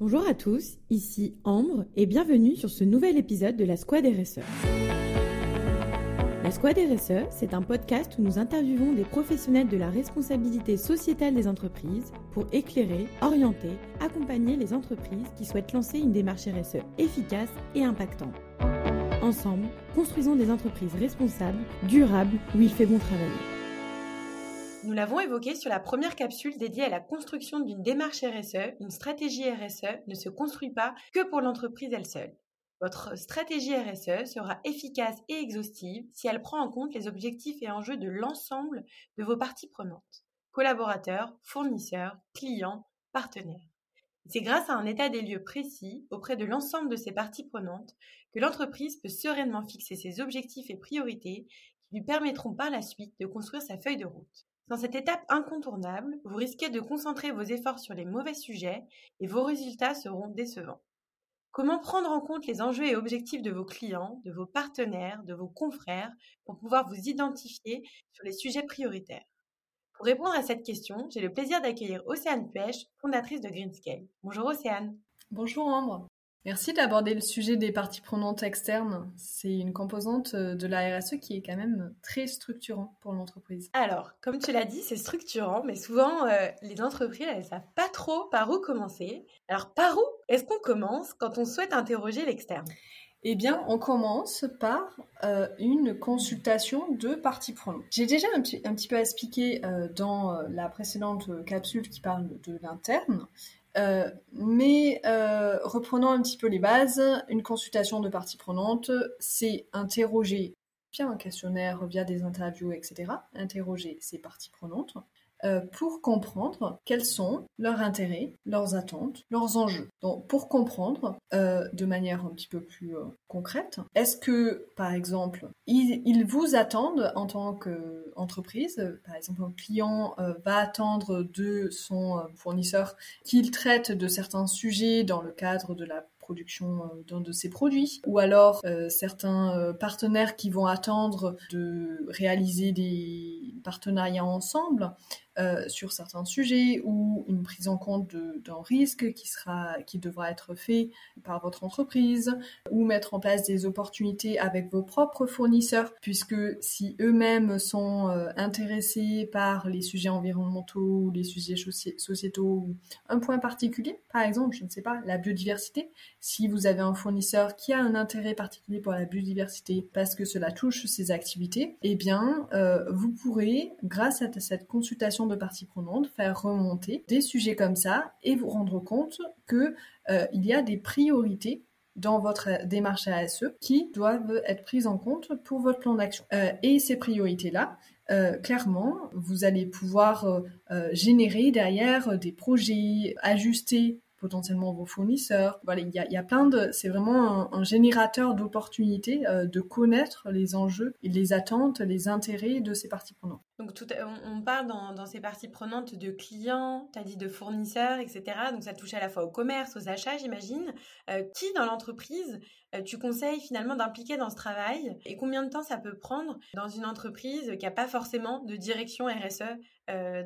Bonjour à tous, ici Ambre et bienvenue sur ce nouvel épisode de la Squad RSE. La Squad RSE, c'est un podcast où nous interviewons des professionnels de la responsabilité sociétale des entreprises pour éclairer, orienter, accompagner les entreprises qui souhaitent lancer une démarche RSE efficace et impactante. Ensemble, construisons des entreprises responsables, durables, où il fait bon travailler. Nous l'avons évoqué sur la première capsule dédiée à la construction d'une démarche RSE, une stratégie RSE ne se construit pas que pour l'entreprise elle seule. Votre stratégie RSE sera efficace et exhaustive si elle prend en compte les objectifs et enjeux de l'ensemble de vos parties prenantes, collaborateurs, fournisseurs, clients, partenaires. C'est grâce à un état des lieux précis auprès de l'ensemble de ces parties prenantes que l'entreprise peut sereinement fixer ses objectifs et priorités qui lui permettront par la suite de construire sa feuille de route. Dans cette étape incontournable, vous risquez de concentrer vos efforts sur les mauvais sujets et vos résultats seront décevants. Comment prendre en compte les enjeux et objectifs de vos clients, de vos partenaires, de vos confrères pour pouvoir vous identifier sur les sujets prioritaires? Pour répondre à cette question, j'ai le plaisir d'accueillir Océane Puech, fondatrice de Greenscale. Bonjour Océane. Bonjour Ambre. Merci d'aborder le sujet des parties prenantes externes. C'est une composante euh, de la RSE qui est quand même très structurant pour l'entreprise. Alors, comme tu l'as dit, c'est structurant, mais souvent euh, les entreprises, elles savent pas trop par où commencer. Alors, par où est-ce qu'on commence quand on souhaite interroger l'externe? Eh bien, on commence par euh, une consultation de parties prenantes. J'ai déjà un petit, un petit, peu expliqué dans la précédente capsule qui parle de l'interne, euh, mais euh, reprenons un petit peu les bases. Une consultation de parties prenantes, c'est interroger via un questionnaire, via des interviews, etc. Interroger ces parties prenantes euh, pour comprendre quels sont leurs intérêts, leurs attentes, leurs enjeux. Donc, pour comprendre euh, de manière un petit peu plus euh, concrète, est-ce que, par exemple, ils, vous attendent en tant qu'entreprise, par exemple, un client va attendre de son fournisseur qu'il traite de certains sujets dans le cadre de la production d'un de ses produits, ou alors certains partenaires qui vont attendre de réaliser des partenariats ensemble euh, sur certains sujets ou une prise en compte d'un risque qui sera qui devra être fait par votre entreprise ou mettre en place des opportunités avec vos propres fournisseurs puisque si eux-mêmes sont euh, intéressés par les sujets environnementaux ou les sujets sociétaux ou un point particulier par exemple je ne sais pas la biodiversité si vous avez un fournisseur qui a un intérêt particulier pour la biodiversité parce que cela touche ses activités eh bien euh, vous pourrez grâce à cette consultation de parties prenantes, faire remonter des sujets comme ça et vous rendre compte que euh, il y a des priorités dans votre démarche ASE qui doivent être prises en compte pour votre plan d'action. Euh, et ces priorités-là, euh, clairement, vous allez pouvoir générer derrière des projets, ajuster potentiellement vos fournisseurs. Voilà, il y a, il y a plein de, c'est vraiment un, générateur d'opportunités euh, de connaître les enjeux et les attentes, les intérêts de ces parties prenantes. Donc tout, on, parle dans, dans, ces parties prenantes de clients, tu as dit de fournisseurs, etc. Donc ça touche à la fois au commerce, aux achats, j'imagine. Euh, qui dans l'entreprise euh, tu conseilles finalement d'impliquer dans ce travail et combien de temps ça peut prendre dans une entreprise qui n'a pas forcément de direction RSE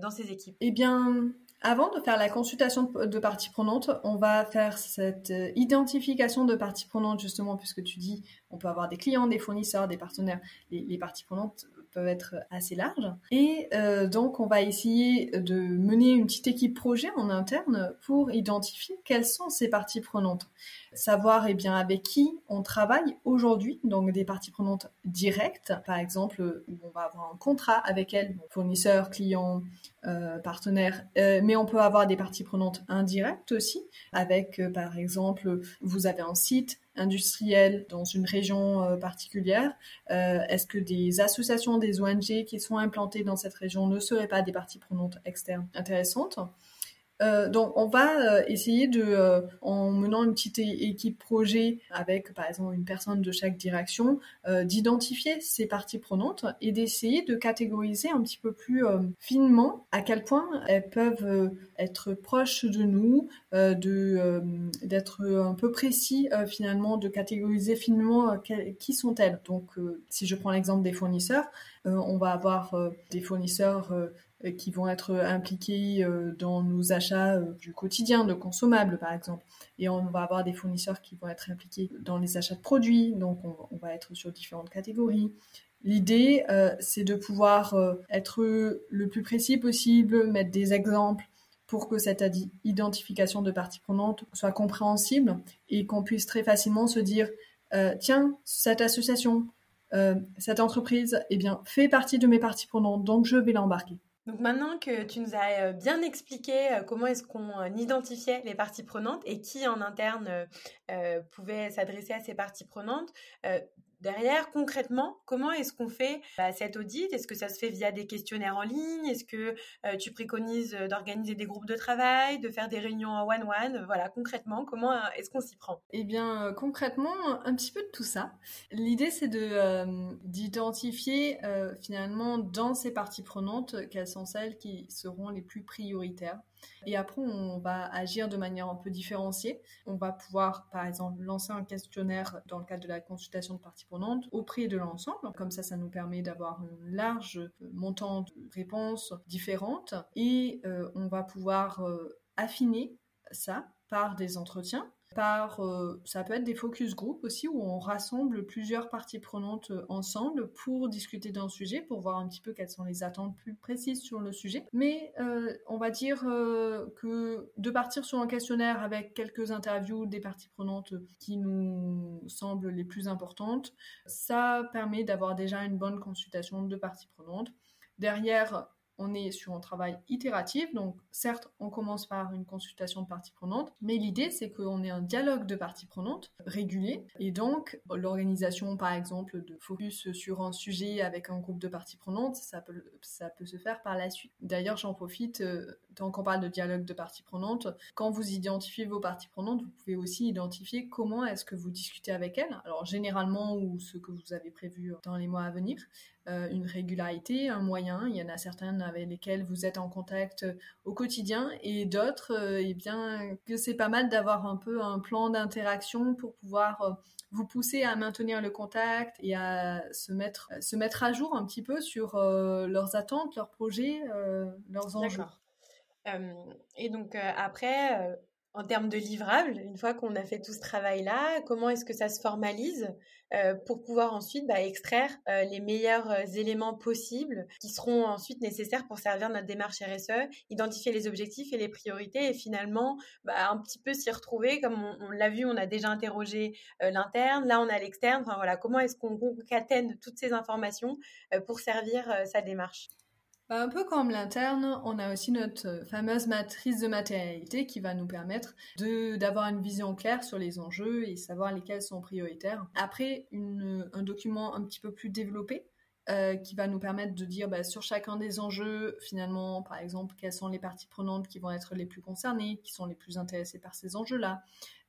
dans ses équipes? Eh bien, avant de faire la consultation de parties prenantes, on va faire cette euh, identification de parties prenantes justement puisque tu dis on peut avoir des clients, des fournisseurs, des partenaires. Les, parties prenantes peuvent être assez larges. Et euh, donc on va essayer de mener une petite équipe projet en interne pour identifier quelles sont ces parties prenantes. Savoir eh bien avec qui on travaille aujourd'hui, donc des parties prenantes directes, par exemple où on va avoir un contrat avec elles, fournisseurs, clients, euh, partenaires, euh, mais on peut avoir des parties prenantes indirectes aussi, avec par exemple vous avez un site industriel dans une région particulière Est-ce que des associations, des ONG qui sont implantées dans cette région ne seraient pas des parties prenantes externes intéressantes? Euh, donc on va euh, essayer de, euh, en menant une petite équipe projet avec par exemple une personne de chaque direction, d'identifier ces parties prenantes et d'essayer de catégoriser un petit peu plus finement à quel point elles peuvent être proches de nous, de d'être un peu précis finalement, de catégoriser finement qui sont-elles. Donc si je prends l'exemple des fournisseurs, on va avoir des fournisseurs qui vont être impliqués dans nos achats du quotidien de consommables, par exemple. Et on va avoir des fournisseurs qui vont être impliqués dans les achats de produits, donc on va être sur différentes catégories. L'idée, c'est de pouvoir être le plus précis possible, mettre des exemples pour que cette identification de parties prenantes soit compréhensible et qu'on puisse très facilement se dire euh, tiens, cette association, euh, cette entreprise, eh bien, fait partie de mes parties prenantes, donc je vais l'embarquer. Donc maintenant que tu nous as euh, bien expliqué comment est-ce qu'on identifiait les parties prenantes et qui en interne pouvait s'adresser à ces parties prenantes, Derrière, concrètement, comment est-ce qu'on fait bah, cet audit? Est-ce que ça se fait via des questionnaires en ligne? Est-ce que euh, tu préconises euh, d'organiser des groupes de travail, de faire des réunions en one-one? Voilà, concrètement, comment euh, est-ce qu'on s'y prend? Eh bien, concrètement, un petit peu de tout ça. L'idée, c'est de d'identifier finalement dans ces parties prenantes quelles sont celles qui seront les plus prioritaires et après, on va agir de manière un peu différenciée. On va pouvoir, par exemple, lancer un questionnaire dans le cadre de la consultation de parties prenantes auprès de l'ensemble. Comme ça, ça nous permet d'avoir un large montant de réponses différentes. Et euh, on va pouvoir euh, affiner ça par des entretiens par, euh, ça peut être des focus group aussi, où on rassemble plusieurs parties prenantes euh, ensemble pour discuter d'un sujet, pour voir un petit peu quelles sont les attentes plus précises sur le sujet. Mais euh, on va dire que de partir sur un questionnaire avec quelques interviews des parties prenantes qui nous semblent les plus importantes, ça permet d'avoir déjà une bonne consultation de parties prenantes. Derrière, on est sur un travail itératif. Donc, certes, on commence par une consultation de parties prenantes, mais l'idée, c'est qu'on ait un dialogue de parties prenantes régulier. Et donc, l'organisation, par exemple, de focus sur un sujet avec un groupe de parties prenantes, ça peut, ça peut se faire par la suite. D'ailleurs, j'en profite, euh, tant qu'on parle de dialogue de parties prenantes, quand vous identifiez vos parties prenantes, vous pouvez aussi identifier comment est-ce que vous discutez avec elles. Alors, généralement, ou ce que vous avez prévu dans les mois à venir, euh, une régularité, un moyen. Il y en a certaines avec lesquelles vous êtes en contact euh, au quotidien et d'autres, euh, eh bien, que c'est pas mal d'avoir un peu un plan d'interaction pour pouvoir vous pousser à maintenir le contact et à se mettre, se mettre à jour un petit peu sur leurs attentes, leurs projets, leurs enjeux. Et donc après, en termes de livrables, une fois qu'on a fait tout ce travail-là, comment est-ce que ça se formalise pour pouvoir ensuite bah, extraire les meilleurs éléments possibles qui seront ensuite nécessaires pour servir notre démarche RSE, identifier les objectifs et les priorités et finalement bah, un petit peu s'y retrouver. Comme on, l'a vu, on a déjà interrogé l'interne, là on a l'externe. Enfin voilà, comment est-ce qu'on concatène toutes ces informations pour servir sa démarche? Bah, un peu comme l'interne, on a aussi notre fameuse matrice de matérialité qui va nous permettre d'avoir une vision claire sur les enjeux et savoir lesquels sont prioritaires. Après, un document un petit peu plus développé euh, qui va nous permettre de dire bah, sur chacun des enjeux, finalement, par exemple, quelles sont les parties prenantes qui vont être les plus concernées, qui sont les plus intéressées par ces enjeux-là.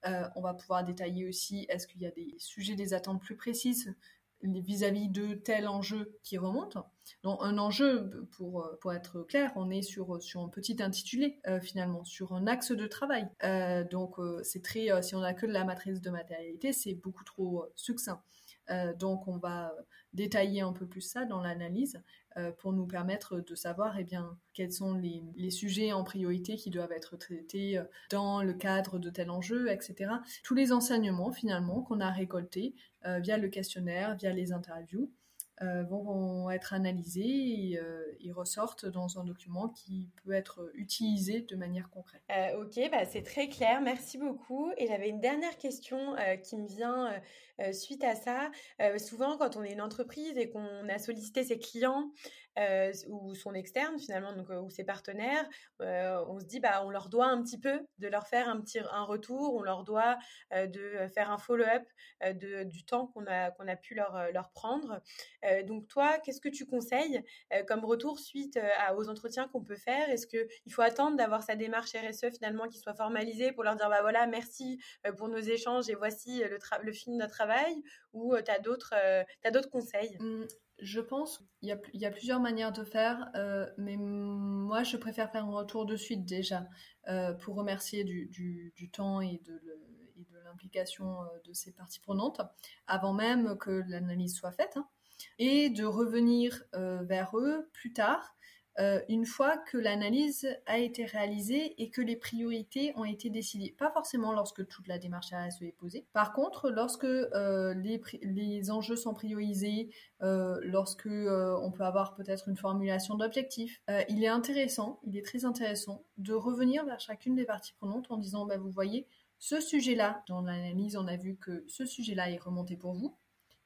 Euh, on va pouvoir détailler aussi est-ce qu'il y a des sujets, des attentes plus précises vis-à-vis de tel enjeu qui remonte. Donc un enjeu, pour, pour être clair, on est sur, sur un petit intitulé euh, finalement, sur un axe de travail. Euh, donc euh, c'est très, si on n'a que la matrice de matérialité, c'est beaucoup trop succinct. Donc on va détailler un peu plus ça dans l'analyse pour nous permettre de savoir eh bien, quels sont les, les, sujets en priorité qui doivent être traités dans le cadre de tel enjeu, etc. Tous les enseignements finalement qu'on a récoltés euh, via le questionnaire, via les interviews, euh, vont, être analysés et, euh, ressortent dans un document qui peut être utilisé de manière concrète. ok, bah c'est très clair, merci beaucoup. Et j'avais une dernière question qui me vient suite à ça. souvent, quand on est une entreprise et qu'on a sollicité ses clients, euh, ou son externe finalement, donc euh, ou ses partenaires, euh, on se dit bah on leur doit un petit peu de leur faire un petit un retour, on leur doit de faire un follow-up de, du temps qu'on a qu'on a pu leur leur prendre. donc toi, qu'est-ce que tu conseilles comme retour suite aux entretiens qu'on peut faire? Est-ce que il faut attendre d'avoir sa démarche RSE finalement qui soit formalisée pour leur dire bah voilà merci pour nos échanges et voici le, le film de notre travail? Ou tu as d'autres as d'autres conseils? Mmh, je pense qu'il y, a plusieurs manières de faire, euh, mais moi je préfère faire un retour de suite déjà euh, pour remercier du, temps et de, l'implication euh, de ces parties prenantes avant même que l'analyse soit faite hein, et de revenir vers eux plus tard une fois que l'analyse a été réalisée et que les priorités ont été décidées. Pas forcément lorsque toute la démarche RSE est posée. Par contre, lorsque euh, les, les, enjeux sont priorisés, euh, lorsque euh, on peut avoir peut-être une formulation d'objectifs, il est intéressant, il est très intéressant de revenir vers chacune des parties prenantes en disant, bah, vous voyez, ce sujet-là, dans l'analyse, on a vu que ce sujet-là est remonté pour vous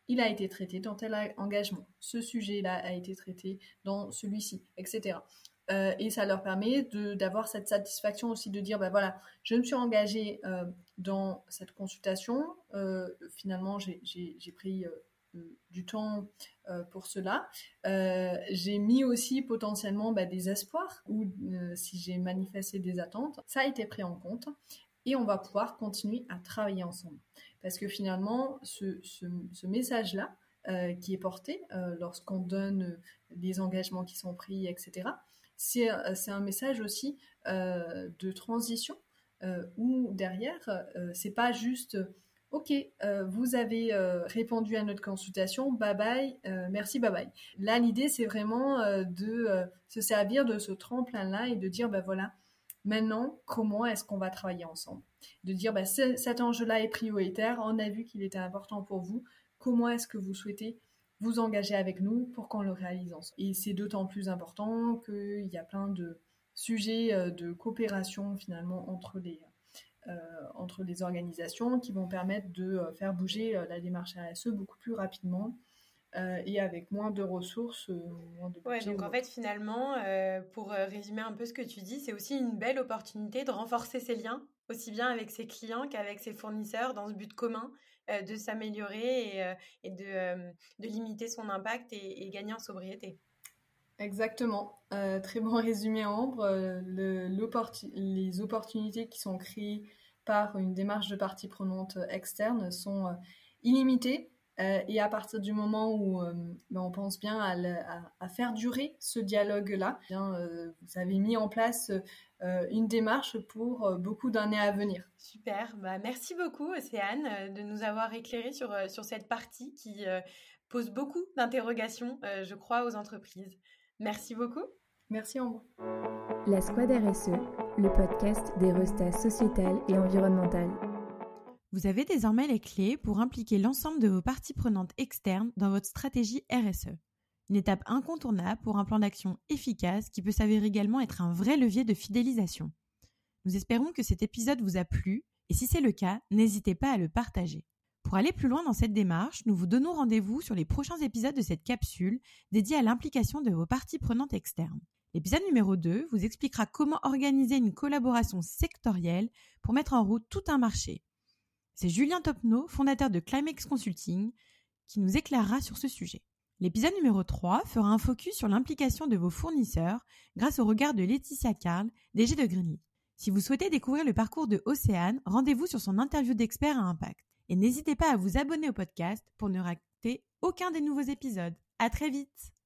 il a été traité dans tel engagement, ce sujet-là a été traité dans celui-ci, etc. Euh, et ça leur permet d'avoir cette satisfaction aussi de dire, ben voilà, je me suis engagé euh, dans cette consultation, euh, finalement j'ai pris du temps pour cela. j'ai mis aussi potentiellement ben, des espoirs ou si j'ai manifesté des attentes, ça a été pris en compte et on va pouvoir continuer à travailler ensemble. Parce que finalement, ce, message-là, euh, qui est porté euh, lorsqu'on donne les engagements qui sont pris, etc., c'est un message aussi euh, de transition où derrière, c'est pas juste Ok, vous avez répondu à notre consultation, bye bye, merci, bye bye. Là, l'idée, c'est vraiment de se servir de ce tremplin-là et de dire, ben voilà, Maintenant, comment est-ce qu'on va travailler ensemble? De dire, bah, cet enjeu-là est prioritaire, on a vu qu'il était important pour vous, comment est-ce que vous souhaitez vous engager avec nous pour qu'on le réalise ensemble? Et c'est d'autant plus important qu'il y a plein de sujets euh, de coopération finalement entre les, euh, entre les organisations qui vont permettre de euh, faire bouger la démarche RSE beaucoup plus rapidement euh, et avec moins de ressources. Euh, moins de ouais, donc en fait, finalement, euh, pour résumer un peu ce que tu dis, c'est aussi une belle opportunité de renforcer ses liens, aussi bien avec ses clients qu'avec ses fournisseurs, dans ce but commun de s'améliorer et, et de, de, limiter son impact et, et gagner en sobriété. Exactement. très bon résumé, Ambre. Le, les opportunités qui sont créées par une démarche de partie prenante externe sont illimitées euh, et à partir du moment où euh, ben, on pense bien à, faire durer ce dialogue-là, eh euh, vous avez mis en place une démarche pour beaucoup d'années à venir. Super, bah, merci beaucoup Océane de nous avoir éclairé sur, sur cette partie qui pose beaucoup d'interrogations, je crois, aux entreprises. Merci beaucoup. Merci Ambre. La Squad RSE, le podcast des restats sociétales et environnementales. Vous avez désormais les clés pour impliquer l'ensemble de vos parties prenantes externes dans votre stratégie RSE. Une étape incontournable pour un plan d'action efficace qui peut s'avérer également être un vrai levier de fidélisation. Nous espérons que cet épisode vous a plu et si c'est le cas, n'hésitez pas à le partager. Pour aller plus loin dans cette démarche, nous vous donnons rendez-vous sur les prochains épisodes de cette capsule dédiée à l'implication de vos parties prenantes externes. L'épisode numéro 2 vous expliquera comment organiser une collaboration sectorielle pour mettre en route tout un marché c'est Julien Topneau, fondateur de Climax Consulting, qui nous éclairera sur ce sujet. L'épisode numéro 3 fera un focus sur l'implication de vos fournisseurs grâce au regard de Laetitia Carl, DG de Greenly. Si vous souhaitez découvrir le parcours de Océane, rendez-vous sur son interview d'expert à impact. Et n'hésitez pas à vous abonner au podcast pour ne rater aucun des nouveaux épisodes. À très vite!